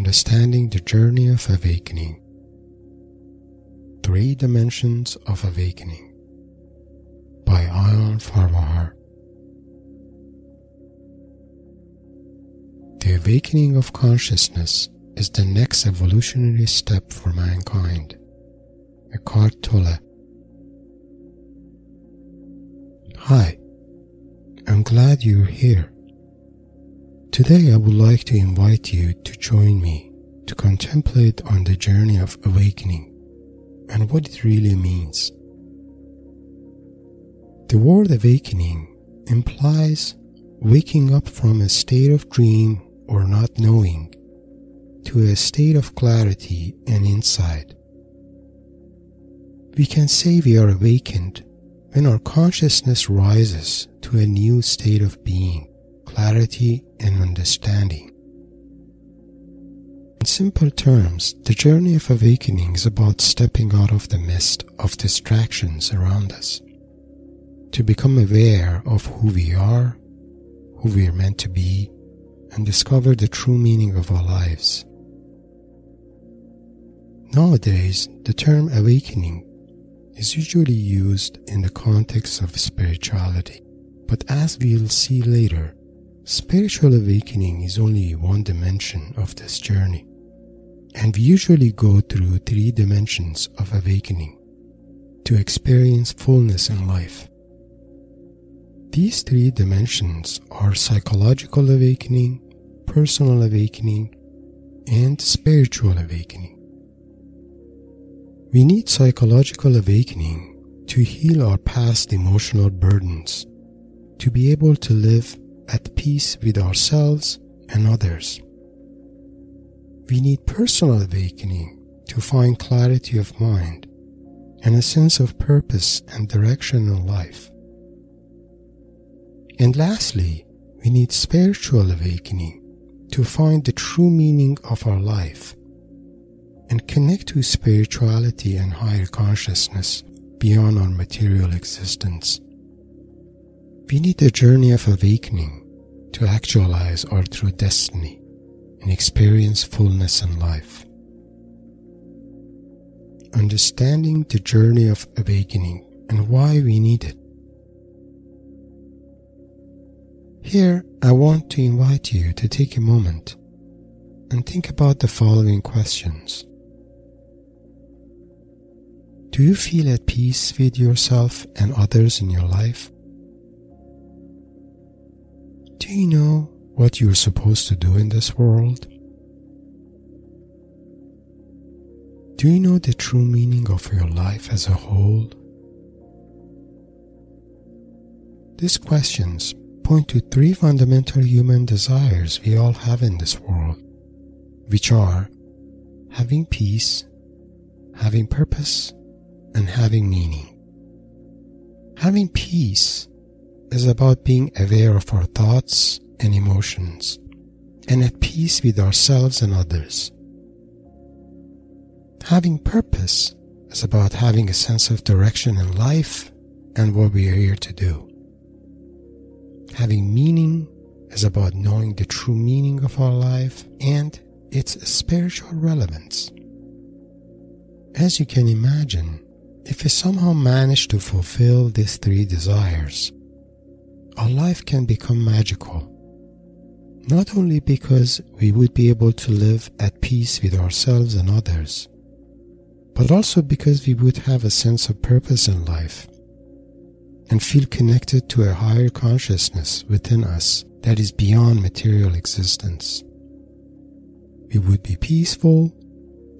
Understanding the Journey of Awakening. Three Dimensions of Awakening by Ayan Farwahar. The awakening of consciousness is the next evolutionary step for mankind. Eckhart Tolle. Hi, I'm glad you're here. Today I would like to invite you to join me to contemplate on the journey of awakening and what it really means. The word awakening implies waking up from a state of dream or not knowing to a state of clarity and insight. We can say we are awakened when our consciousness rises to a new state of being clarity, and understanding. In simple terms, the journey of awakening is about stepping out of the mist of distractions around us to become aware of who we are, who we are meant to be, and discover the true meaning of our lives. Nowadays, the term awakening is usually used in the context of spirituality, but as we'll see later, Spiritual awakening is only one dimension of this journey, and we usually go through three dimensions of awakening to experience fullness in life. These three dimensions are psychological awakening, personal awakening, and spiritual awakening. We need psychological awakening to heal our past emotional burdens, to be able to live at peace with ourselves and others. We need personal awakening to find clarity of mind and a sense of purpose and direction in life. And lastly, we need spiritual awakening to find the true meaning of our life and connect to spirituality and higher consciousness beyond our material existence. We need a journey of awakening to actualize our true destiny and experience fullness in life. Understanding the journey of awakening and why we need it. Here, I want to invite you to take a moment and think about the following questions. Do you feel at peace with yourself and others in your life? Do you know what you're supposed to do in this world? Do you know the true meaning of your life as a whole? These questions point to three fundamental human desires we all have in this world, which are having peace, having purpose, and having meaning. Having peace is about being aware of our thoughts and emotions and at peace with ourselves and others. Having purpose is about having a sense of direction in life and what we are here to do. Having meaning is about knowing the true meaning of our life and its spiritual relevance. As you can imagine, if we somehow manage to fulfill these three desires, our life can become magical. Not only because we would be able to live at peace with ourselves and others, but also because we would have a sense of purpose in life and feel connected to a higher consciousness within us that is beyond material existence. We would be peaceful,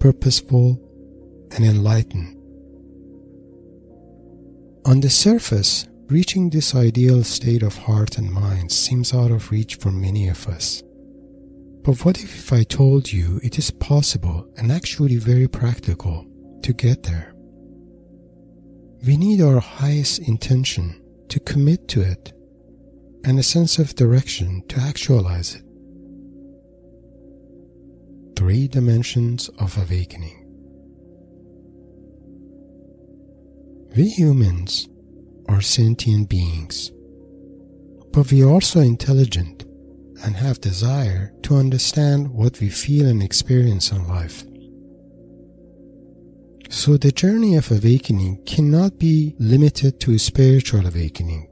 purposeful, and enlightened. On the surface, Reaching this ideal state of heart and mind seems out of reach for many of us. But what if I told you it is possible and actually very practical to get there? We need our highest intention to commit to it and a sense of direction to actualize it. Three dimensions of awakening. We humans are sentient beings, but we are also intelligent and have desire to understand what we feel and experience in life. So the journey of awakening cannot be limited to a spiritual awakening.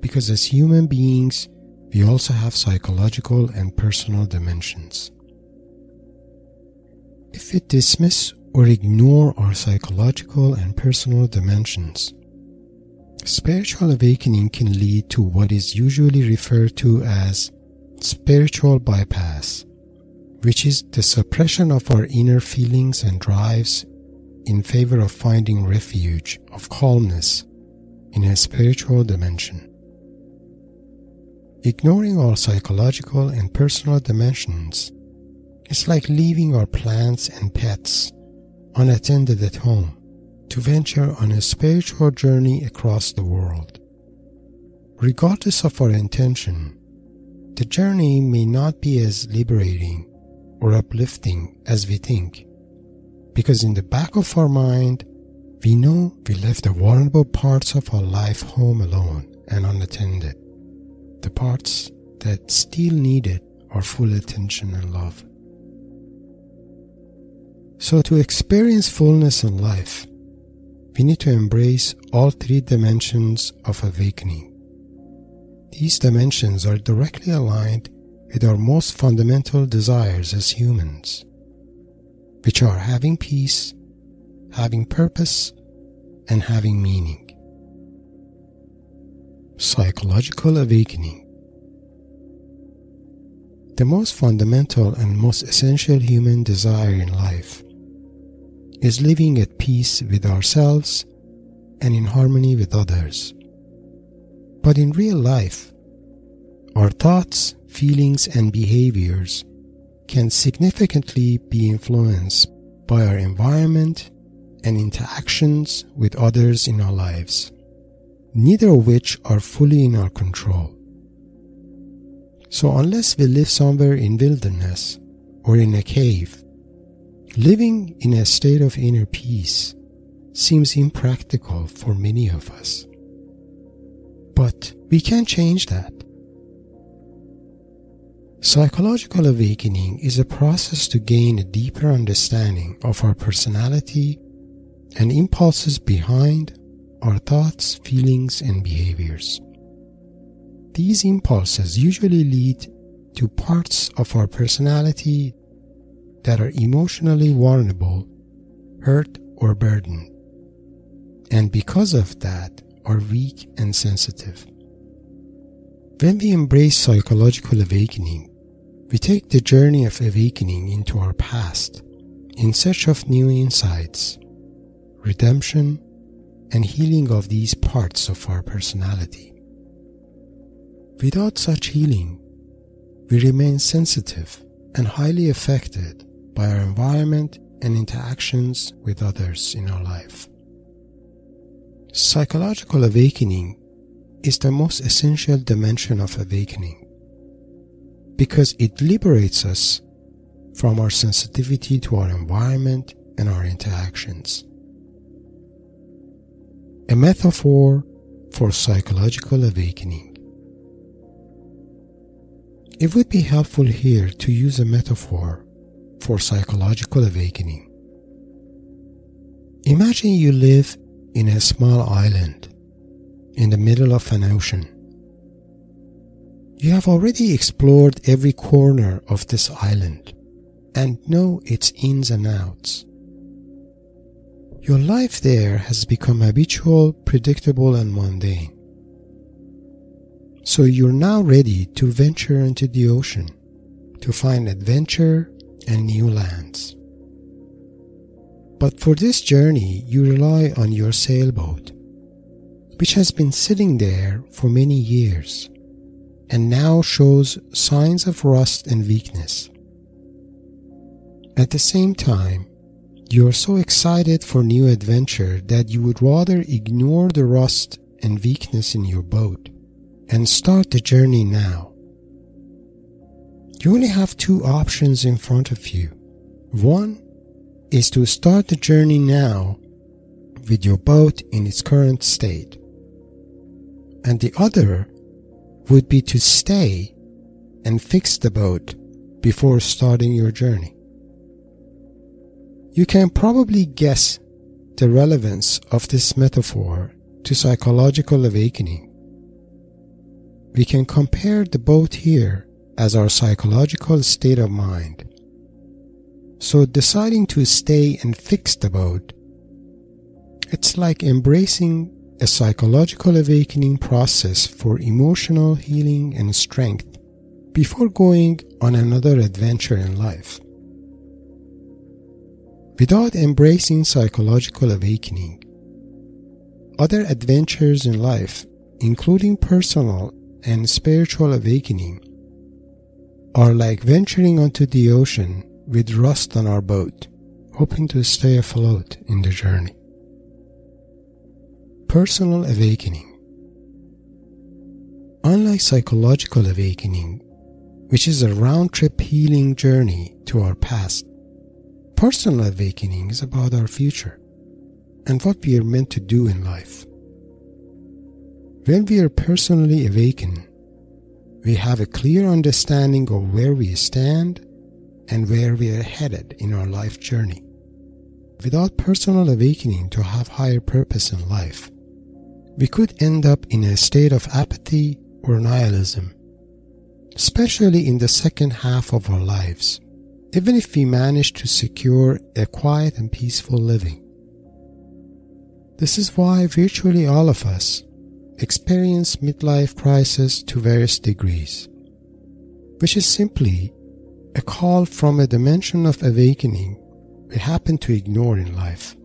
Because as human beings, we also have psychological and personal dimensions. If we dismiss or ignore our psychological and personal dimensions, spiritual awakening can lead to what is usually referred to as spiritual bypass which is the suppression of our inner feelings and drives in favor of finding refuge of calmness in a spiritual dimension. Ignoring our psychological and personal dimensions is like leaving our plants and pets unattended at home to venture on a spiritual journey across the world. Regardless of our intention, the journey may not be as liberating or uplifting as we think. Because in the back of our mind, we know we left the vulnerable parts of our life home alone and unattended. The parts that still needed our full attention and love. So to experience fullness in life, we need to embrace all three dimensions of awakening. These dimensions are directly aligned with our most fundamental desires as humans, which are having peace, having purpose, and having meaning. Psychological awakening. The most fundamental and most essential human desire in life is living at peace with ourselves and in harmony with others. But in real life, our thoughts, feelings, and behaviors can significantly be influenced by our environment and interactions with others in our lives, neither of which are fully in our control. So unless we live somewhere in wilderness or in a cave, living in a state of inner peace seems impractical for many of us. But we can change that. Psychological awakening is a process to gain a deeper understanding of our personality and impulses behind our thoughts, feelings, and behaviors. These impulses usually lead to parts of our personality that are emotionally vulnerable, hurt, or burdened, and because of that are weak and sensitive. When we embrace psychological awakening, we take the journey of awakening into our past in search of new insights, redemption, and healing of these parts of our personality. Without such healing, we remain sensitive and highly affected by our environment and interactions with others in our life. Psychological awakening is the most essential dimension of awakening because it liberates us from our sensitivity to our environment and our interactions. A metaphor for psychological awakening. It would be helpful here to use a metaphor for psychological awakening. Imagine you live in a small island in the middle of an ocean. You have already explored every corner of this island and know its ins and outs. Your life there has become habitual, predictable, and mundane. So you're now ready to venture into the ocean to find adventure and new lands. But for this journey, you rely on your sailboat, which has been sitting there for many years and now shows signs of rust and weakness. At the same time, you are so excited for new adventure that you would rather ignore the rust and weakness in your boat and start the journey now. You only have two options in front of you. One is to start the journey now with your boat in its current state. And the other would be to stay and fix the boat before starting your journey. You can probably guess the relevance of this metaphor to psychological awakening. We can compare the boat here as our psychological state of mind. So deciding to stay and fix the boat, it's like embracing a psychological awakening process for emotional healing and strength before going on another adventure in life. Without embracing psychological awakening, other adventures in life, including personal and spiritual awakening, are like venturing onto the ocean with rust on our boat, hoping to stay afloat in the journey. Personal awakening. Unlike psychological awakening, which is a round trip healing journey to our past, personal awakening is about our future and what we are meant to do in life. When we are personally awakened, we have a clear understanding of where we stand and where we are headed in our life journey. Without personal awakening to have higher purpose in life, we could end up in a state of apathy or nihilism, especially in the second half of our lives, even if we manage to secure a quiet and peaceful living. This is why virtually all of us experience midlife crisis to various degrees, which is simply a call from a dimension of awakening we happen to ignore in life.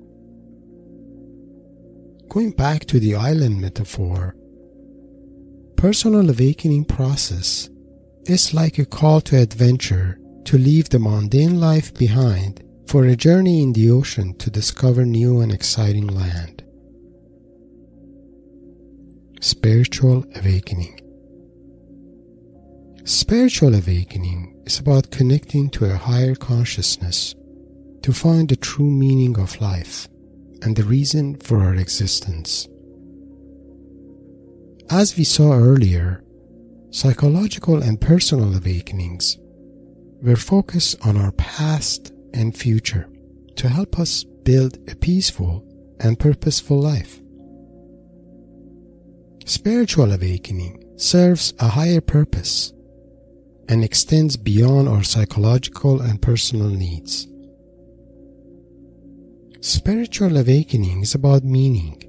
Going back to the island metaphor, personal awakening process is like a call to adventure to leave the mundane life behind for a journey in the ocean to discover new and exciting land. Spiritual awakening. Spiritual awakening is about connecting to a higher consciousness to find the true meaning of life and the reason for our existence. As we saw earlier, psychological and personal awakenings were focused on our past and future to help us build a peaceful and purposeful life. Spiritual awakening serves a higher purpose and extends beyond our psychological and personal needs. Spiritual awakening is about meaning,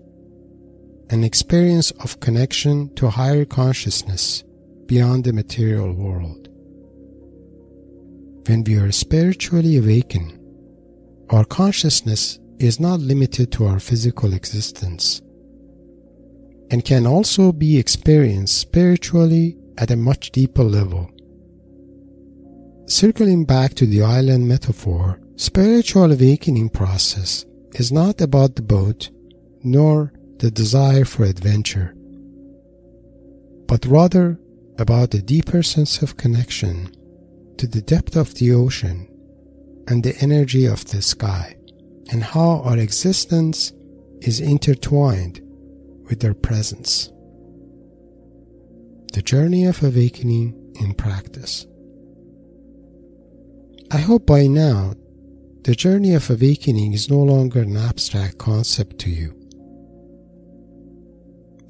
an experience of connection to higher consciousness beyond the material world. When we are spiritually awakened, our consciousness is not limited to our physical existence and can also be experienced spiritually at a much deeper level. Circling back to the island metaphor, Spiritual awakening process is not about the boat nor the desire for adventure, but rather about a deeper sense of connection to the depth of the ocean and the energy of the sky, and how our existence is intertwined with their presence. The journey of awakening in practice. I hope by now the journey of awakening is no longer an abstract concept to you.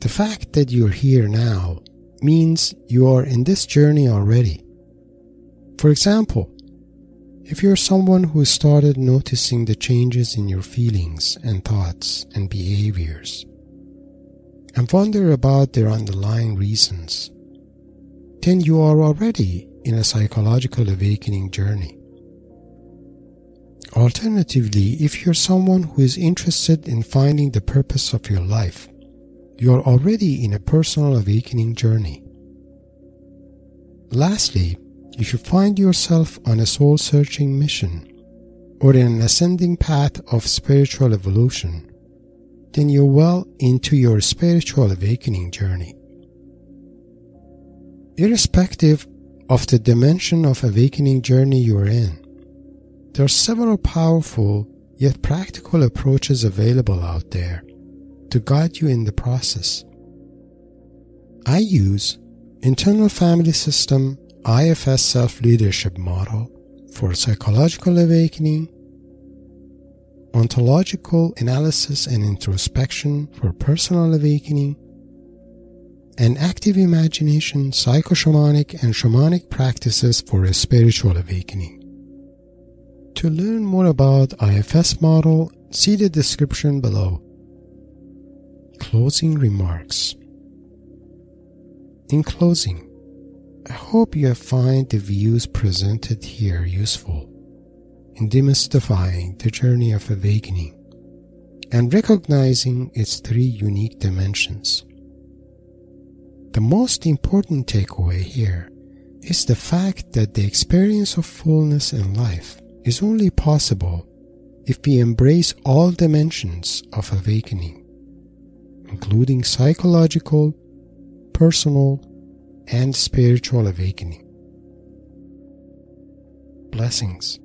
The fact that you're here now means you are in this journey already. For example, if you're someone who started noticing the changes in your feelings and thoughts and behaviors and wonder about their underlying reasons, then you are already in a psychological awakening journey. Alternatively, if you're someone who is interested in finding the purpose of your life, you're already in a personal awakening journey. Lastly, if you find yourself on a soul searching mission or in an ascending path of spiritual evolution, then you're well into your spiritual awakening journey. Irrespective of the dimension of awakening journey you're in, there are several powerful yet practical approaches available out there to guide you in the process. I use internal family system IFS self leadership model for psychological awakening, ontological analysis and introspection for personal awakening, and active imagination, psychoshamanic, and shamanic practices for a spiritual awakening. To learn more about IFS model, see the description below. Closing remarks. In closing, I hope you find the views presented here useful in demystifying the journey of awakening and recognizing its three unique dimensions. The most important takeaway here is the fact that the experience of fullness in life is only possible if we embrace all dimensions of awakening, including psychological, personal, and spiritual awakening. Blessings.